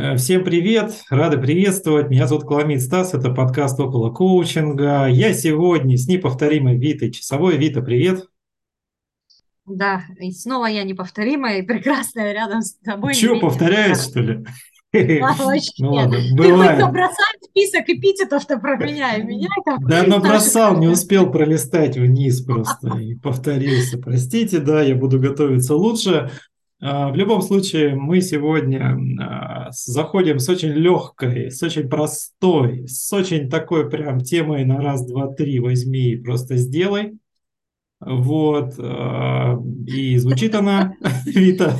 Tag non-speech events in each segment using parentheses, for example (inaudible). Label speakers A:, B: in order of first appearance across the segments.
A: Э, всем привет, рады приветствовать. Меня зовут Коломит Стас, это подкаст около коучинга. Я сегодня с неповторимой Витой Часовой. Вита, привет.
B: Да, и снова я неповторимая и прекрасная рядом с тобой.
A: Чего, повторяюсь, что ли?
B: А, ну ладно, бывает. Ты хоть бросать список эпитетов-то про меня и меня.
A: Да, набросал, не успел пролистать вниз просто и повторился. Простите, да, я буду готовиться лучше. А, в любом случае, мы сегодня а, заходим с очень легкой, с очень простой, с очень такой прям темой на раз, два, три возьми и просто сделай. Вот. А, и звучит она, (laughs) Вита.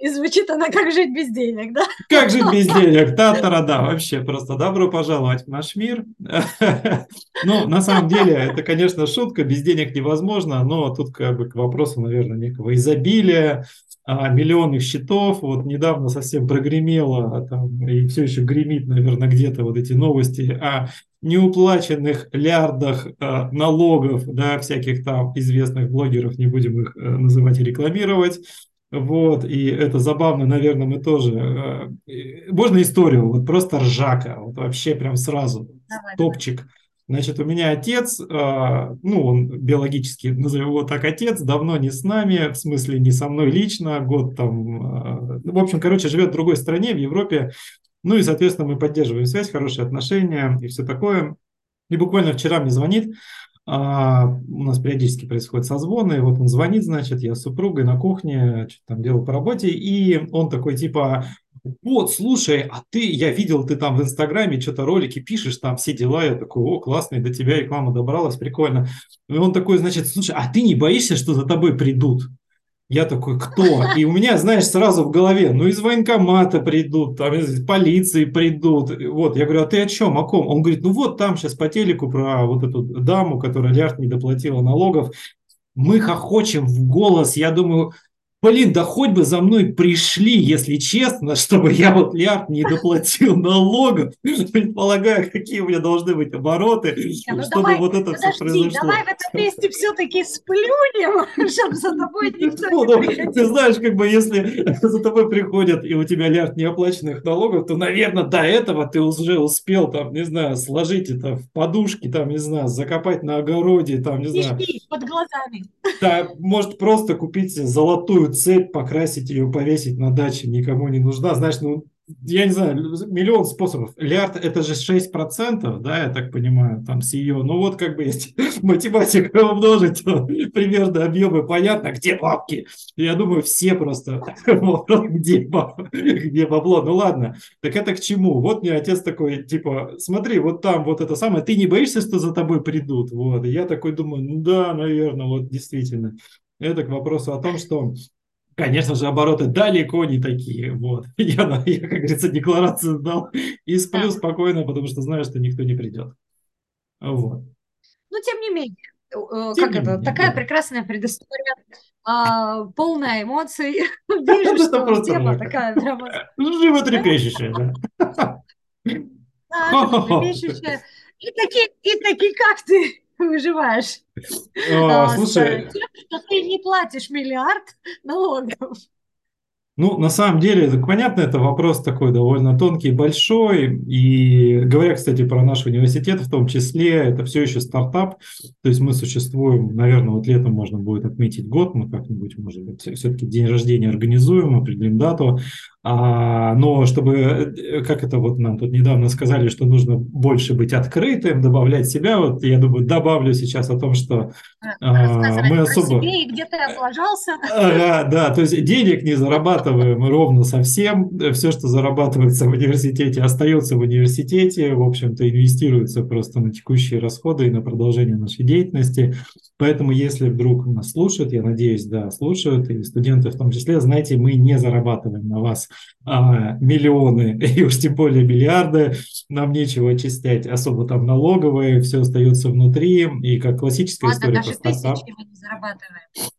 B: И звучит она «Как жить без денег», да?
A: «Как жить без денег», да, вообще просто добро пожаловать в наш мир. (laughs) Ну, на самом деле, это, конечно, шутка, без денег невозможно, но тут как бы к вопросу, наверное, некого изобилия, а, миллионных счетов. Вот недавно совсем прогремело, а там, и все еще гремит, наверное, где-то вот эти новости о неуплаченных лярдах а, налогов, да, всяких там известных блогеров, не будем их э, называть и рекламировать. Вот, и это забавно, наверное, мы тоже. Э, можно историю, вот просто ржака, вот вообще прям сразу, давай, топчик. Значит, у меня отец, э, ну, он биологически, назовем его так, отец, давно не с нами, в смысле не со мной лично, год там, э, в общем, короче, живет в другой стране, в Европе, ну и, соответственно, мы поддерживаем связь, хорошие отношения и все такое. И буквально вчера мне звонит а, у нас периодически происходят созвоны, и вот он звонит, значит, я с супругой на кухне, что-то там делал по работе, и он такой типа, вот, слушай, а ты, я видел, ты там в Инстаграме что-то ролики пишешь, там все дела, я такой, о, классный, до тебя реклама добралась, прикольно. И он такой, значит, слушай, а ты не боишься, что за тобой придут? Я такой, кто? И у меня, знаешь, сразу в голове, ну, из военкомата придут, там, из полиции придут. Вот, я говорю, а ты о чем, о ком? Он говорит, ну, вот там сейчас по телеку про вот эту даму, которая лярд не доплатила налогов. Мы хохочем в голос, я думаю, Блин, да хоть бы за мной пришли, если честно, (laughs) чтобы я вот лярд не доплатил налогов, (laughs) предполагая, какие у меня должны быть обороты,
B: ну, чтобы давай, вот это подожди, все произошло. Давай в этом месте все-таки сплюнем, (laughs) чтобы за тобой никто ну, не ну, приходил.
A: Ты знаешь, как бы если за тобой приходят, и у тебя лярд неоплаченных налогов, то, наверное, до этого ты уже успел, там, не знаю, сложить это в подушки, там, не знаю, закопать на огороде, там, не знаю.
B: под глазами.
A: Да, может просто купить золотую цепь, покрасить ее, повесить на даче никому не нужна. Знаешь, ну, я не знаю, миллион способов. Лярд это же 6%, да, я так понимаю, там с ее. Ну вот как бы есть (laughs) математика умножить, то примерно объемы понятно, где бабки. Я думаю, все просто (laughs) где, где бабло. Ну ладно, так это к чему? Вот мне отец такой, типа, смотри, вот там вот это самое, ты не боишься, что за тобой придут? Вот, и я такой думаю, ну да, наверное, вот действительно. Это к вопросу о том, что Конечно же, обороты далеко не такие. Вот. (laughs) Я, я как говорится, декларацию дал и сплю да. спокойно, потому что знаю, что никто не придет. Вот.
B: Ну, тем не менее, э, тем как не это, менее, такая да. прекрасная предыстория, а, полная эмоций. (laughs) (laughs) Вижу, что тема такая прямо...
A: Животрепещущая, да.
B: Да, животрепещущая. И такие, и такие, как ты выживаешь.
A: О, слушай,
B: тем, что ты не платишь миллиард налогов.
A: Ну, на самом деле, это понятно, это вопрос такой довольно тонкий, большой. И говоря, кстати, про наш университет в том числе, это все еще стартап. То есть мы существуем, наверное, вот летом можно будет отметить год, мы как-нибудь, может быть, все-таки день рождения организуем, определим дату. А, но чтобы, э, как это вот нам тут недавно сказали, что нужно больше быть открытым, добавлять себя, вот я думаю, добавлю сейчас о том, что
B: а, мы особо... Себе и где ты облажался. (laughs)
A: Ага, да, то есть денег не зарабатываем ровно совсем, все, что зарабатывается в университете, остается в университете, в общем-то, инвестируется просто на текущие расходы и на продолжение нашей деятельности. Поэтому, если вдруг нас слушают, я надеюсь, да, слушают, и студенты в том числе, знаете, мы не зарабатываем на вас а, миллионы (laughs) и уж тем более миллиарды, нам нечего очистять особо там налоговые, все остается внутри, и как классическая Ладно, история
B: даже по стартап. тысячи мы не зарабатываем.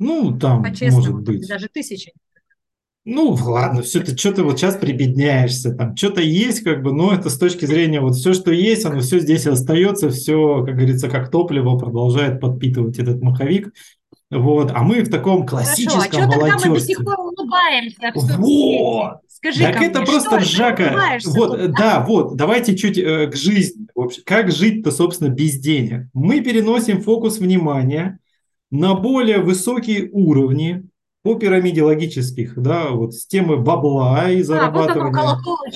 A: Ну, там, может быть.
B: Даже тысячи.
A: Ну, ладно, все ты что-то вот сейчас прибедняешься, там что-то есть, как бы, но это с точки зрения вот все, что есть, оно все здесь остается, все, как говорится, как топливо продолжает подпитывать этот маховик. Вот, а мы в таком классическом Хорошо, а что тогда мы до сих пор улыбаемся? Вот! Скажи так это мне, просто ржака. Вот, тут, да, вот, давайте чуть э, к жизни. В общем, как жить-то, собственно, без денег? Мы переносим фокус внимания на более высокие уровни, по пирамиде логических, да, вот с темы бабла и зарабатывания. А, вот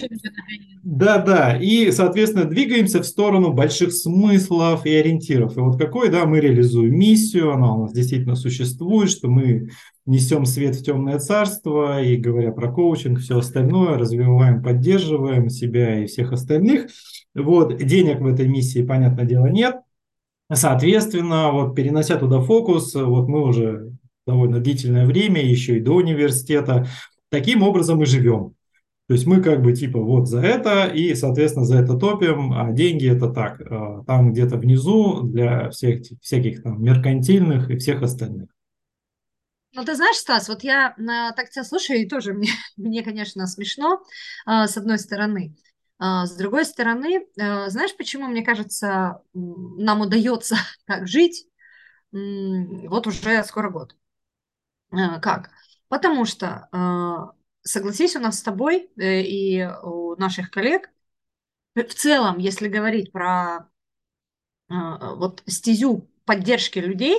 A: да, да, и, соответственно, двигаемся в сторону больших смыслов и ориентиров. И вот какой, да, мы реализуем миссию, она у нас действительно существует, что мы несем свет в темное царство, и говоря про коучинг, все остальное, развиваем, поддерживаем себя и всех остальных. Вот, денег в этой миссии, понятное дело, нет, Соответственно, вот перенося туда фокус, вот мы уже довольно длительное время, еще и до университета. Таким образом и живем. То есть мы как бы типа вот за это и, соответственно, за это топим, а деньги это так, э, там где-то внизу для всех, всяких там меркантильных и всех остальных.
B: Ну, ты знаешь, Стас, вот я на, так тебя слушаю, и тоже мне, (laughs) мне конечно, смешно, э, с одной стороны. Э, с другой стороны, знаешь, почему, мне кажется, нам удается (laughs) так жить? Вот уже скоро год. Э, как? Потому что, э, согласись, у нас с тобой э, и у наших коллег, в целом, если говорить про вот стезю поддержки людей,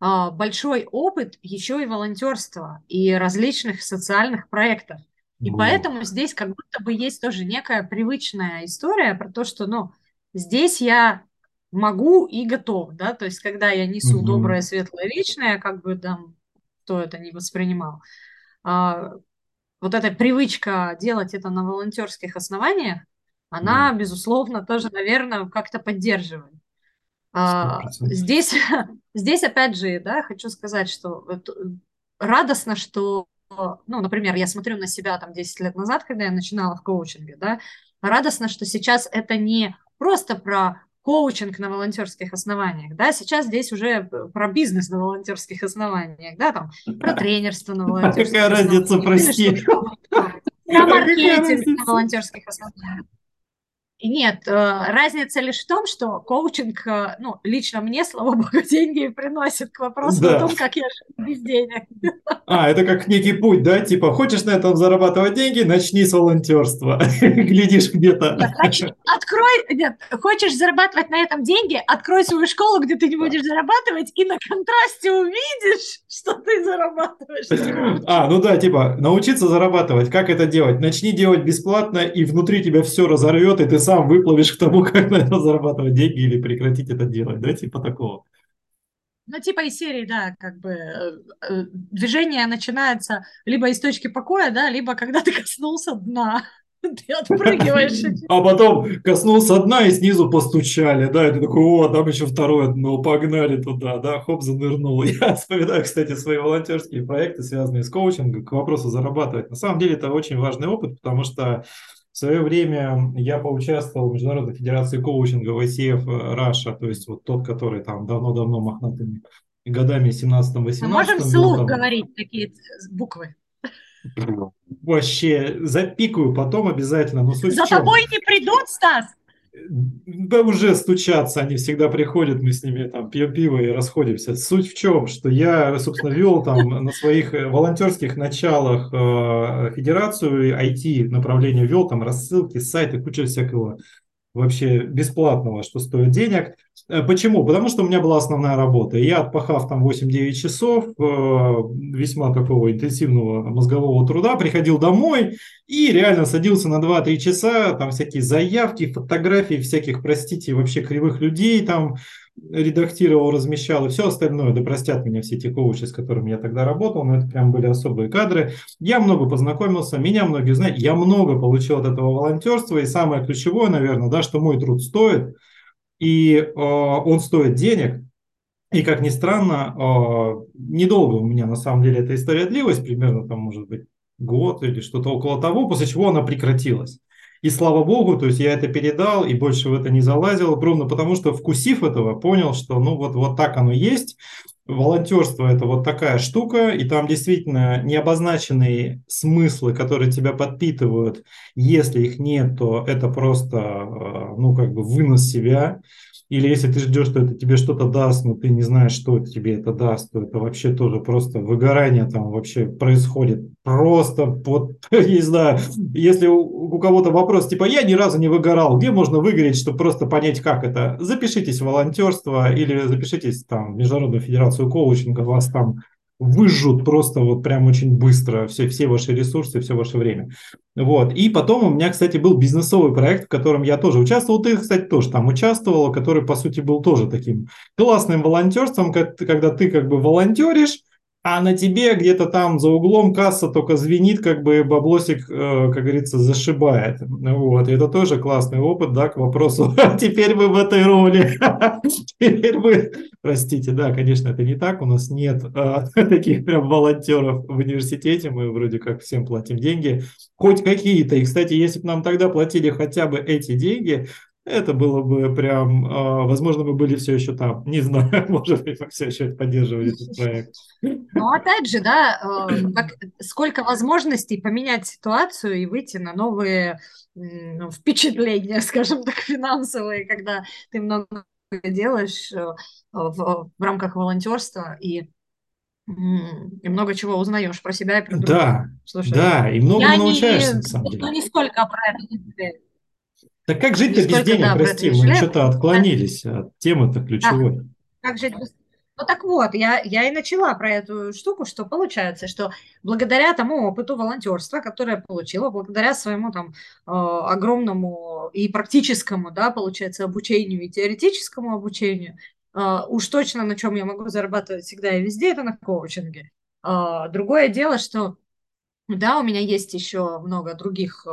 B: большой опыт еще и волонтерства и различных социальных проектов. И вот. поэтому здесь как будто бы есть тоже некая привычная история про то, что, ну, здесь я могу и готов, да, то есть когда я несу угу. доброе, светлое, вечное, как бы там кто это не воспринимал. А, вот эта привычка делать это на волонтерских основаниях, она, да. безусловно, тоже, наверное, как-то поддерживает. А, здесь, (laughs) здесь, опять же, да, хочу сказать, что радостно, что, ну, например, я смотрю на себя там 10 лет назад, когда я начинала в коучинге, да, радостно, что сейчас это не просто про коучинг на волонтерских основаниях, да, сейчас здесь уже про бизнес на волонтерских основаниях, да, там, про тренерство на (laughs) волонтерских (laughs)
A: Какая разница, прости?
B: Про маркетинг на волонтерских основаниях. Нет, э, разница лишь в том, что коучинг, э, ну, лично мне, слава богу, (laughs) деньги приносит к вопросу да. о том, как я живу без денег. (laughs)
A: А, это как некий путь, да? Типа, хочешь на этом зарабатывать деньги, начни с волонтерства. (laughs) Глядишь где-то.
B: Открой, нет, хочешь зарабатывать на этом деньги, открой свою школу, где ты не будешь зарабатывать, и на контрасте увидишь, что ты зарабатываешь.
A: А, ну да, типа, научиться зарабатывать, как это делать? Начни делать бесплатно, и внутри тебя все разорвет, и ты сам сам выплывешь к тому, (laughs) как на это зарабатывать деньги или прекратить это делать, да, типа такого.
B: Ну, типа из серии, да, как бы э, э, движение начинается либо из точки покоя, да, либо когда ты (laughs) коснулся дна. (laughs) Ты отпрыгиваешь.
A: А потом коснулся дна и снизу постучали, да, и ты такой, о, там еще второе дно, погнали туда, да, хоп, занырнул. Я вспоминаю, кстати, свои волонтерские проекты, связанные с коучингом, к вопросу зарабатывать. На самом деле это очень важный опыт, потому что в свое время я поучаствовал в Международной Федерации коучинга в ICF Russia, то есть вот тот, который там давно-давно мохнатыми годами 17-18. Мы
B: можем вслух там... говорить такие буквы?
A: Вообще, запикаю потом обязательно. Но суть
B: За тобой не придут, Стас?
A: Да уже стучатся, они всегда приходят, мы с ними там пьем пиво и расходимся. Суть в чем, что я, собственно, вел там на своих э, волонтерских началах э, федерацию IT направление вел, там рассылки, сайты, куча всякого вообще бесплатного, что стоит денег. Э, почему? Потому что у меня была основная работа. Я, отпахав там 8-9 часов э, весьма такого интенсивного мозгового труда, приходил домой и реально садился на 2-3 часа, там всякие заявки, фотографии всяких, простите, вообще кривых людей там редактировал, размещал и все остальное. Да простят меня все те коучи, с которыми я тогда работал, но это прям были особые кадры. Я много познакомился, меня многие знают, я много получил от этого волонтерства, и самое ключевое, наверное, да, что мой труд стоит, и э, он стоит денег, и, как ни странно, э, недолго у меня на самом деле эта история длилась, примерно там, может быть, год или что-то около того, после чего она прекратилась. И слава богу, то есть я это передал и больше в это не залазил, ровно потому что вкусив этого, понял, что ну вот, вот так оно есть. Волонтерство это вот такая штука, и там действительно необозначенные смыслы, которые тебя подпитывают. Если их нет, то это просто, э, ну, как бы вынос себя. Или если ты ждешь, что это тебе что-то даст, но ты не знаешь, что тебе это даст, то это вообще тоже просто выгорание там вообще происходит. Просто вот, (laughs) не знаю, если у, у кого-то вопрос, типа, я ни разу не выгорал, где можно выгореть, чтобы просто понять, как это? Запишитесь в волонтерство или запишитесь там в Международную Федерацию коучинга, вас там выжжут просто вот прям очень быстро все, все ваши ресурсы, все ваше время. Вот. И потом у меня, кстати, был бизнесовый проект, в котором я тоже участвовал. Ты, кстати, тоже там участвовала, который, по сути, был тоже таким классным волонтерством, когда ты как бы волонтеришь, а на тебе где-то там за углом касса только звенит, как бы баблосик, э, как говорится, зашибает. Вот, это тоже классный опыт, да, к вопросу, (laughs) теперь вы в этой роли, (laughs) теперь вы, простите, да, конечно, это не так, у нас нет э, (laughs) таких прям волонтеров в университете, мы вроде как всем платим деньги, хоть какие-то, и, кстати, если бы нам тогда платили хотя бы эти деньги, это было бы прям, а, возможно, мы были все еще там. Не знаю, (laughs) может быть, мы все еще поддерживали этот проект.
B: Ну, опять же, да, э, сколько возможностей поменять ситуацию и выйти на новые ну, впечатления, (laughs) скажем так, финансовые, когда ты много делаешь э, в, в рамках волонтерства и и много чего узнаешь про себя и про других.
A: Да, Слушай, да, и много научаешься, не, на самом деле.
B: Ну, не сколько про это
A: так как жить-то без денег, да, прости, мы что-то отклонились от темы-то ключевой. Да.
B: Как жить без... Ну так вот, я, я и начала про эту штуку, что получается, что благодаря тому опыту волонтерства, которое я получила, благодаря своему там э, огромному и практическому, да, получается, обучению и теоретическому обучению, э, уж точно на чем я могу зарабатывать всегда и везде, это на коучинге. Э, другое дело, что да, у меня есть еще много других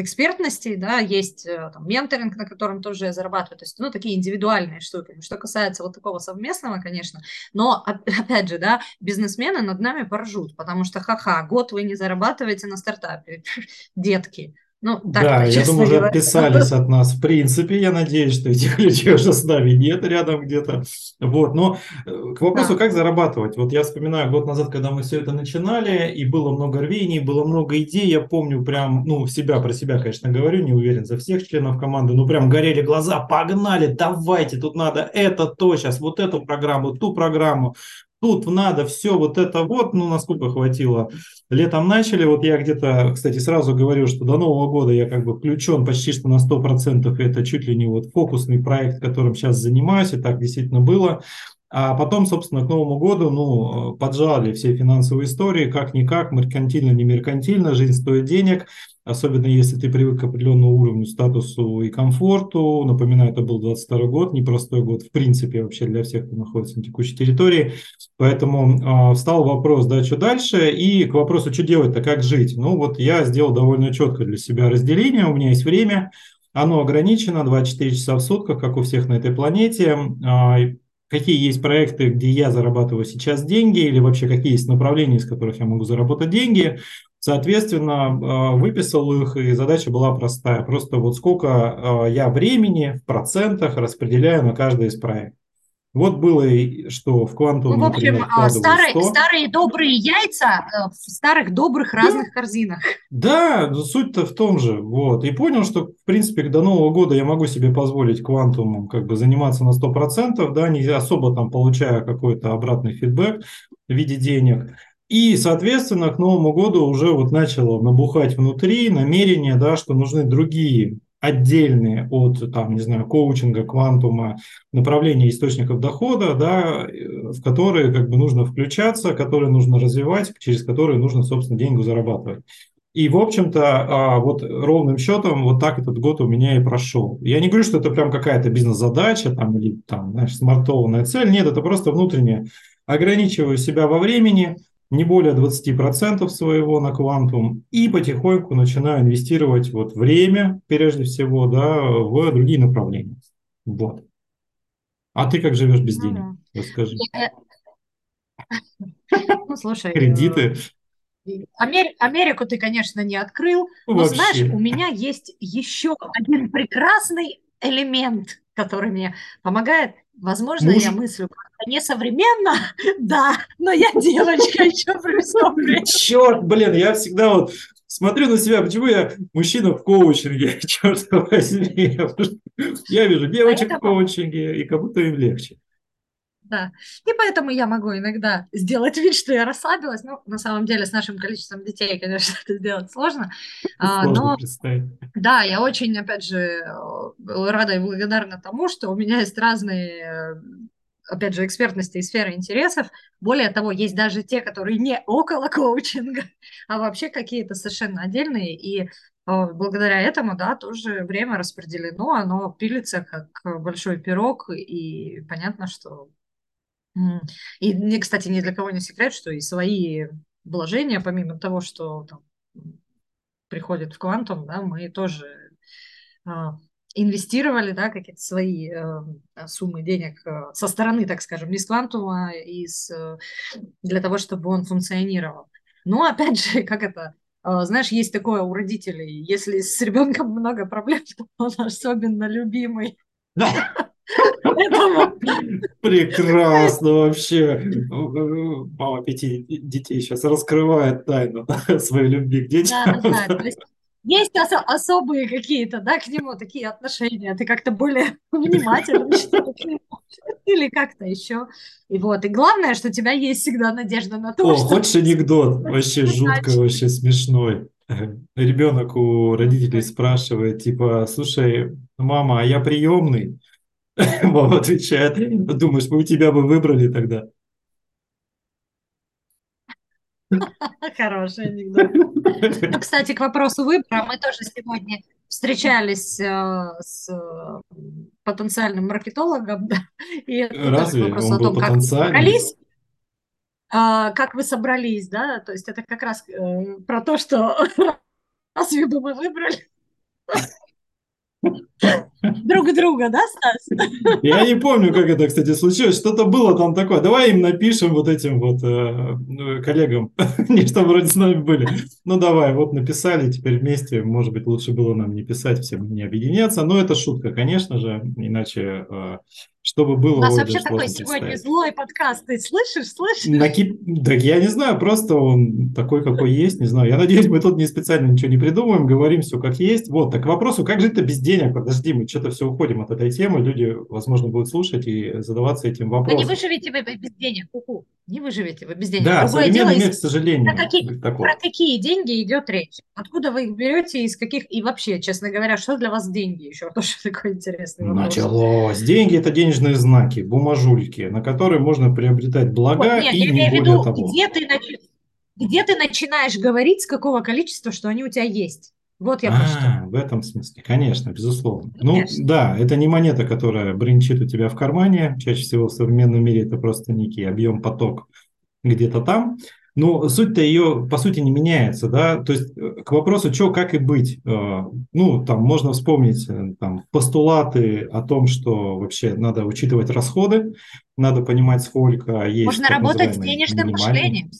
B: экспертности, да, есть э, там, менторинг, на котором тоже я зарабатываю, то есть, ну, такие индивидуальные штуки. Что касается вот такого совместного, конечно, но, (laughs) опять же, да, бизнесмены над нами поржут, потому что, ха-ха, год вы не зарабатываете на стартапе, (laughs) детки, ну,
A: так да, я думаю, уже отписались (laughs) от нас. В принципе, я надеюсь, что этих (laughs) людей уже с нами нет рядом где-то. Вот, но э, к вопросу, да. как зарабатывать. Вот я вспоминаю год назад, когда мы все это начинали, и было много рвений, было много идей. Я помню прям, ну, себя про себя, конечно, говорю, не уверен за всех членов команды, ну, прям горели глаза, погнали, давайте, тут надо это, то, сейчас вот эту программу, ту программу тут надо все вот это вот, ну, насколько хватило. Летом начали, вот я где-то, кстати, сразу говорю, что до Нового года я как бы включен почти что на 100%, это чуть ли не вот фокусный проект, которым сейчас занимаюсь, и так действительно было. А потом, собственно, к Новому году, ну, поджали все финансовые истории, как-никак, меркантильно, не меркантильно, жизнь стоит денег, особенно если ты привык к определенному уровню, статусу и комфорту. Напоминаю, это был 22 год, непростой год, в принципе, вообще для всех, кто находится на текущей территории. Поэтому э, встал вопрос, да, что дальше, и к вопросу, что делать-то, как жить. Ну, вот я сделал довольно четко для себя разделение, у меня есть время, оно ограничено, 24 часа в сутках, как у всех на этой планете. А, какие есть проекты, где я зарабатываю сейчас деньги, или вообще какие есть направления, из которых я могу заработать деньги. Соответственно, а, выписал их, и задача была простая. Просто вот сколько а, я времени в процентах распределяю на каждый из проектов. Вот было, что в квантум,
B: ну, в общем, например, старые, 100. старые добрые яйца э, в старых добрых да. разных корзинах.
A: Да, суть-то в том же. Вот. И понял, что, в принципе, до Нового года я могу себе позволить квантумом как бы заниматься на 100%, да, не особо там получая какой-то обратный фидбэк в виде денег. И, соответственно, к Новому году уже вот начало набухать внутри намерение, да, что нужны другие отдельные от, там, не знаю, коучинга, квантума, направления источников дохода, да, в которые как бы нужно включаться, которые нужно развивать, через которые нужно, собственно, деньги зарабатывать. И, в общем-то, а, вот ровным счетом вот так этот год у меня и прошел. Я не говорю, что это прям какая-то бизнес-задача там, или там, знаешь, смартованная цель. Нет, это просто внутренне ограничиваю себя во времени, не более 20% своего на квантум и потихоньку начинаю инвестировать вот время, прежде всего, да, в другие направления. Вот. А ты как живешь без денег? Расскажи. (laughs)
B: Ну, слушай.
A: Кредиты.
B: Э, Амер... Америку ты, конечно, не открыл, но Вообще. знаешь, у меня есть еще один прекрасный элемент, который мне помогает. Возможно, Муж... я мыслю не современно, (laughs) да, но я девочка еще при
A: Черт, блин, я всегда вот смотрю на себя, почему я мужчина в коучинге, (laughs) черт возьми. Я вижу девочек в коучинге, и как будто им легче.
B: Да. И поэтому я могу иногда сделать вид, что я расслабилась. Ну, на самом деле, с нашим количеством детей, конечно, (laughs) это сделать сложно.
A: А, сложно Но, представить.
B: Да, я очень, опять же, рада и благодарна тому, что у меня есть разные опять же, экспертности и сферы интересов. Более того, есть даже те, которые не около коучинга, (laughs) а вообще какие-то совершенно отдельные. И благодаря этому, да, тоже время распределено, оно пилится как большой пирог, и понятно, что и, кстати, ни для кого не секрет, что и свои вложения, помимо того, что там, приходит в квантум, да, мы тоже а, инвестировали, да, какие-то свои э, суммы денег э, со стороны, так скажем, не с квантума, из, э, для того, чтобы он функционировал. Но, опять же, (laughs) как это, э, знаешь, есть такое у родителей, если с ребенком много проблем, (laughs) то он особенно любимый. (laughs)
A: Прекрасно вообще. Мама пяти детей сейчас раскрывает тайну (laughs) своей любви к детям. Да, да,
B: да. есть ос- особые какие-то, да, к нему такие отношения, ты как-то более (laughs) внимательный, или как-то еще. И вот, и главное, что у тебя есть всегда надежда на то,
A: О, что... хочешь анекдот? Вообще жутко, вообще смешной. Ребенок у родителей спрашивает, типа, слушай, мама, а я приемный? (laughs) Мама отвечает, думаешь, мы у тебя бы выбрали тогда? (laughs)
B: Хороший анекдот. Ну, кстати, к вопросу выбора, мы тоже сегодня встречались э, с потенциальным маркетологом, (laughs)
A: и Разве вопрос он о том, как вы собрались,
B: э, как вы собрались, да, то есть это как раз э, про то, что разве бы мы выбрали друг друга, да, Стас?
A: Я не помню, как это, кстати, случилось. Что-то было там такое. Давай им напишем вот этим вот э, коллегам, (laughs) не что вроде с нами были. Ну давай, вот написали, теперь вместе. Может быть, лучше было нам не писать, всем не объединяться. Но это шутка, конечно же, иначе э, чтобы было... У
B: нас вообще такой сегодня злой подкаст, ты слышишь, слышишь?
A: Накип... Так я не знаю, просто он такой, какой есть, не знаю. Я надеюсь, мы тут не специально ничего не придумываем, говорим все как есть. Вот, так к вопросу, как жить-то без денег? Подожди, мы что-то все уходим от этой темы, люди, возможно, будут слушать и задаваться этим вопросом.
B: Да не выживете вы без денег, ку-ку. Не выживете вы без денег.
A: Да, Другое дело, мир, к сожалению.
B: Про какие, про какие деньги идет речь? Откуда вы их берете, из каких... И вообще, честно говоря, что для вас деньги? Еще тоже (laughs) такой интересный вопрос.
A: Началось. Деньги – это денежные знаки бумажульки, на которые можно приобретать блага вот, нет, и я не более виду, того.
B: Где ты, где ты начинаешь говорить, с какого количества, что они у тебя есть? Вот я
A: а, в этом смысле, конечно, безусловно. Ну, конечно. Ну, да, это не монета, которая бренчит у тебя в кармане. Чаще всего в современном мире это просто некий объем, поток где-то там. Но суть-то ее, по сути, не меняется, да, то есть э, к вопросу, что, как и быть, э, ну, там можно вспомнить э, там, постулаты о том, что вообще надо учитывать расходы, надо понимать, сколько есть.
B: Можно работать с денежным мышлением.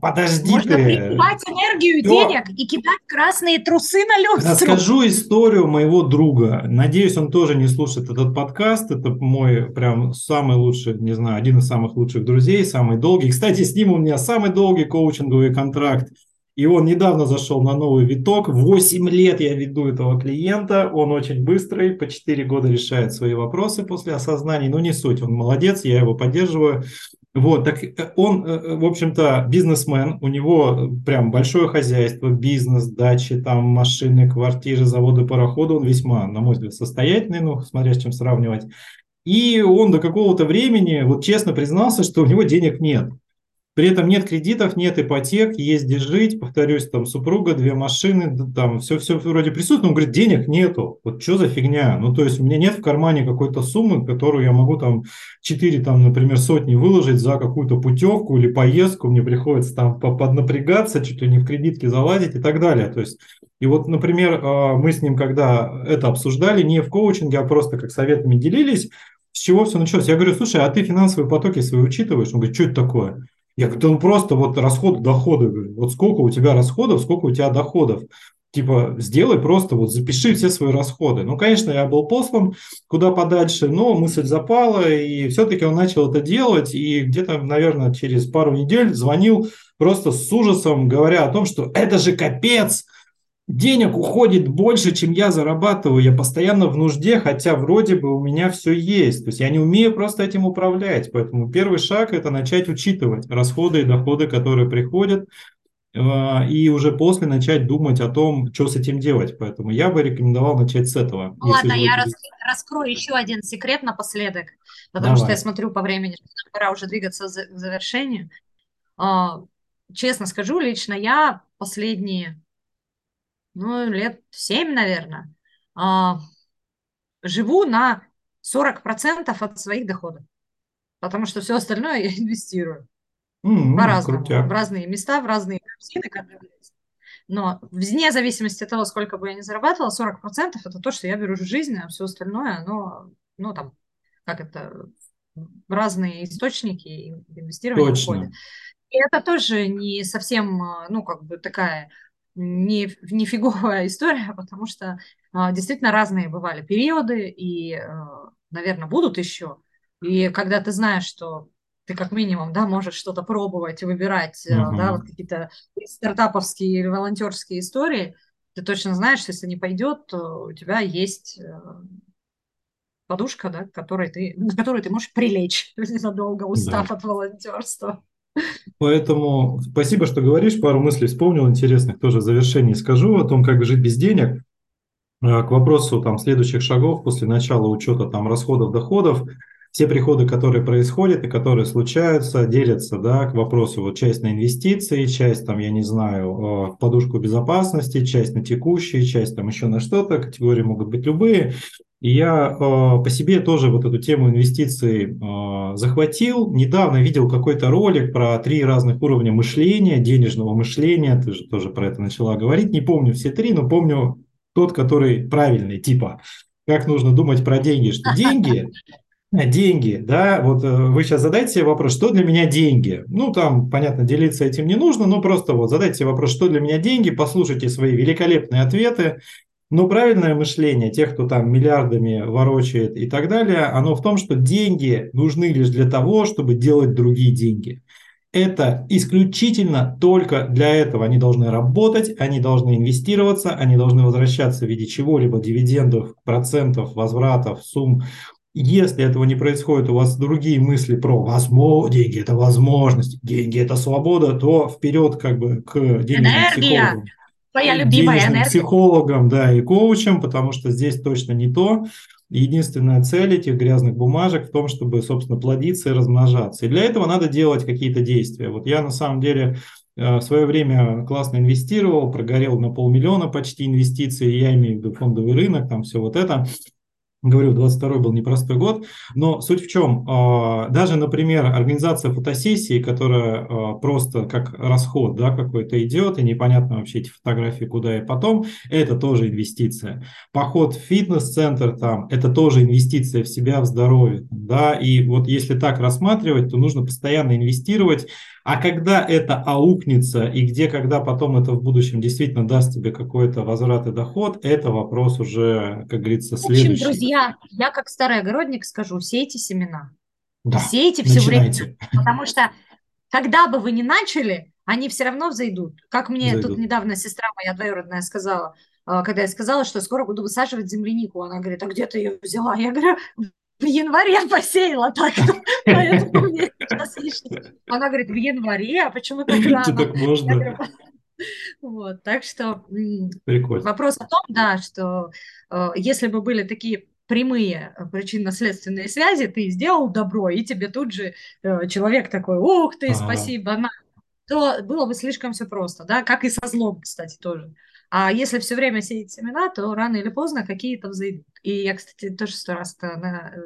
A: Подожди
B: Можно ты. прикупать энергию Все. денег и кидать красные трусы на люстру.
A: Расскажу историю моего друга. Надеюсь, он тоже не слушает этот подкаст. Это мой прям самый лучший, не знаю, один из самых лучших друзей, самый долгий. Кстати, с ним у меня самый долгий коучинговый контракт. И он недавно зашел на новый виток. 8 лет я веду этого клиента. Он очень быстрый, по 4 года решает свои вопросы после осознания. Но не суть, он молодец, я его поддерживаю. Вот, так э, он, э, э, в общем-то, бизнесмен, у него прям большое хозяйство, бизнес, дачи, там машины, квартиры, заводы, пароходы, он весьма, на мой взгляд, состоятельный, ну, смотря с чем сравнивать. И он до какого-то времени, вот честно признался, что у него денег нет. При этом нет кредитов, нет ипотек, где жить, повторюсь, там супруга, две машины, там все, все вроде присутствует, но он говорит, денег нету. Вот что за фигня? Ну, то есть у меня нет в кармане какой-то суммы, которую я могу там 4, там, например, сотни выложить за какую-то путевку или поездку, мне приходится там поднапрягаться, чуть ли не в кредитке залазить и так далее. То есть и вот, например, а, мы с ним, когда это обсуждали, не в коучинге, а просто как советами делились, с чего все началось? Я говорю, слушай, а ты финансовые потоки свои учитываешь? Он говорит, что это такое? Я говорю, ну просто вот расход, доходы. Вот сколько у тебя расходов, сколько у тебя доходов. Типа, сделай просто, вот запиши все свои расходы. Ну, конечно, я был послан куда подальше, но мысль запала, и все-таки он начал это делать, и где-то, наверное, через пару недель звонил просто с ужасом, говоря о том, что это же капец, денег уходит больше, чем я зарабатываю. Я постоянно в нужде, хотя вроде бы у меня все есть. То есть я не умею просто этим управлять. Поэтому первый шаг – это начать учитывать расходы и доходы, которые приходят, э, и уже после начать думать о том, что с этим делать. Поэтому я бы рекомендовал начать с этого.
B: Ну, ладно, я рас, раскрою еще один секрет напоследок, потому Давай. что я смотрю по времени, что пора уже двигаться к завершению. А, честно скажу, лично я последние ну, лет 7, наверное, а, живу на 40% от своих доходов, потому что все остальное я (laughs) инвестирую. Mm-hmm, По-разному, в разные места, в разные корзины, но вне зависимости от того, сколько бы я ни зарабатывала, 40% это то, что я беру в жизнь, а все остальное, оно, ну, там, как это, разные источники инвестирования Точно. уходят. И это тоже не совсем, ну, как бы такая не, не фиговая история, (laughs) потому что а, действительно разные бывали периоды, и, а, наверное, будут еще. И когда ты знаешь, что ты как минимум, да, можешь что-то пробовать, выбирать, uh-huh. да, вот какие-то стартаповские или волонтерские истории, ты точно знаешь, что если не пойдет, то у тебя есть э, подушка, да, которой ты, на которую ты можешь прилечь (laughs) незадолго, устав да. от волонтерства.
A: Поэтому спасибо, что говоришь. Пару мыслей вспомнил интересных тоже в завершении скажу о том, как жить без денег. А, к вопросу там следующих шагов после начала учета там расходов, доходов. Все приходы, которые происходят и которые случаются, делятся, да, к вопросу вот часть на инвестиции, часть там, я не знаю, в подушку безопасности, часть на текущие, часть там еще на что-то, категории могут быть любые. И я э, по себе тоже вот эту тему инвестиций э, захватил. Недавно видел какой-то ролик про три разных уровня мышления, денежного мышления. Ты же тоже про это начала говорить. Не помню все три, но помню тот, который правильный, типа, как нужно думать про деньги, что деньги (laughs) Деньги, да, вот э, вы сейчас задайте себе вопрос, что для меня деньги? Ну, там, понятно, делиться этим не нужно, но просто вот задайте себе вопрос, что для меня деньги, послушайте свои великолепные ответы, но правильное мышление тех, кто там миллиардами ворочает и так далее, оно в том, что деньги нужны лишь для того, чтобы делать другие деньги. Это исключительно только для этого. Они должны работать, они должны инвестироваться, они должны возвращаться в виде чего-либо, дивидендов, процентов, возвратов, сумм. Если этого не происходит, у вас другие мысли про возможно, деньги – это возможность, деньги – это свобода, то вперед как бы к денежным Энергия. психологам. Твоя любимая энергия. психологом, да, и коучем, потому что здесь точно не то. Единственная цель этих грязных бумажек в том, чтобы, собственно, плодиться и размножаться. И для этого надо делать какие-то действия. Вот я на самом деле э, в свое время классно инвестировал, прогорел на полмиллиона почти инвестиций, я имею в виду фондовый рынок, там все вот это. Говорю, 22 был непростой год, но суть в чем? А, даже, например, организация фотосессии, которая а, просто как расход да, какой-то идет, и непонятно вообще эти фотографии куда и потом, это тоже инвестиция. Поход в фитнес-центр там, это тоже инвестиция в себя, в здоровье. Да? И вот если так рассматривать, то нужно постоянно инвестировать а когда это аукнется и где, когда потом это в будущем действительно даст тебе какой-то возврат и доход, это вопрос уже, как говорится, следующий. В общем,
B: друзья, я как старый огородник скажу, сейте семена. Да, сейте все начинайте. время. Потому что когда бы вы ни начали, они все равно взойдут. Как мне взойдут. тут недавно сестра моя двоюродная сказала, а, когда я сказала, что скоро буду высаживать землянику, она говорит, а где ты ее взяла? Я говорю, в январе посеяла так, (laughs) поэтому мне сейчас Она говорит, в январе, а почему так рано? так можно? (laughs) Вот, так что Прикольно. вопрос о том, да, что э, если бы были такие прямые причинно-следственные связи, ты сделал добро, и тебе тут же э, человек такой, ух ты, спасибо, на, то было бы слишком все просто, да, как и со злом, кстати, тоже. А если все время сеять семена, то рано или поздно какие-то взойдут. И я, кстати, тоже сто раз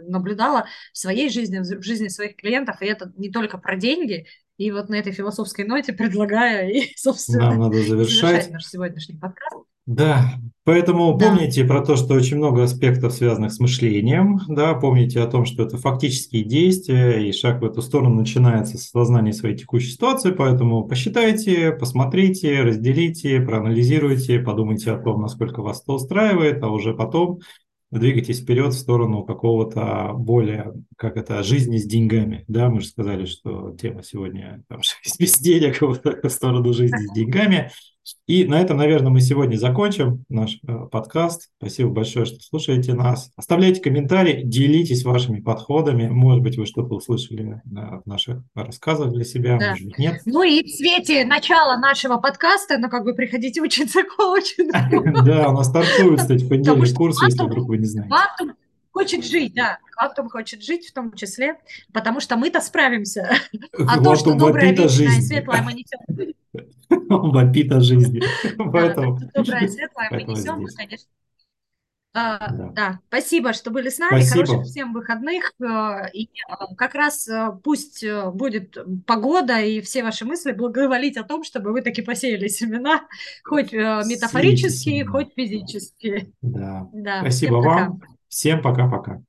B: наблюдала в своей жизни, в жизни своих клиентов, и это не только про деньги. И вот на этой философской ноте (laughs) предлагаю и, (laughs) собственно,
A: Нам надо завершать. завершать
B: наш сегодняшний подкаст.
A: Да, поэтому да. помните про то, что очень много аспектов, связанных с мышлением, да, помните о том, что это фактические действия, и шаг в эту сторону начинается с осознания своей текущей ситуации, поэтому посчитайте, посмотрите, разделите, проанализируйте, подумайте о том, насколько вас это устраивает, а уже потом двигайтесь вперед в сторону какого-то более, как это, жизни с деньгами. Да, мы же сказали, что тема сегодня там, (laughs) жизнь без денег, (laughs) в сторону жизни с деньгами. И на этом, наверное, мы сегодня закончим наш э, подкаст. Спасибо большое, что слушаете нас. Оставляйте комментарии, делитесь вашими подходами. Может быть, вы что-то услышали э, в наших рассказах для себя, да. может быть, нет.
B: Ну и в свете начала нашего подкаста, ну как бы приходите учиться
A: коучингу. (laughs) Да, у нас стартует, кстати, понедельник курс, если вдруг вы не знаете
B: хочет жить, да. Квантум хочет жить в том числе, потому что мы-то справимся. А то, что доброе, вечное, светлое мы несем.
A: Он вопит о жизни. (laughs)
B: Поэтому... Доброе, светлое мы несем, конечно. А, да. да, спасибо, что были с нами. Спасибо. Хороших всем выходных. Э, и э, как раз э, пусть будет погода и все ваши мысли благоволить о том, чтобы вы таки посеяли семена, (laughs) хоть метафорические, хоть физические.
A: Да. да. Спасибо вам. Всем пока-пока.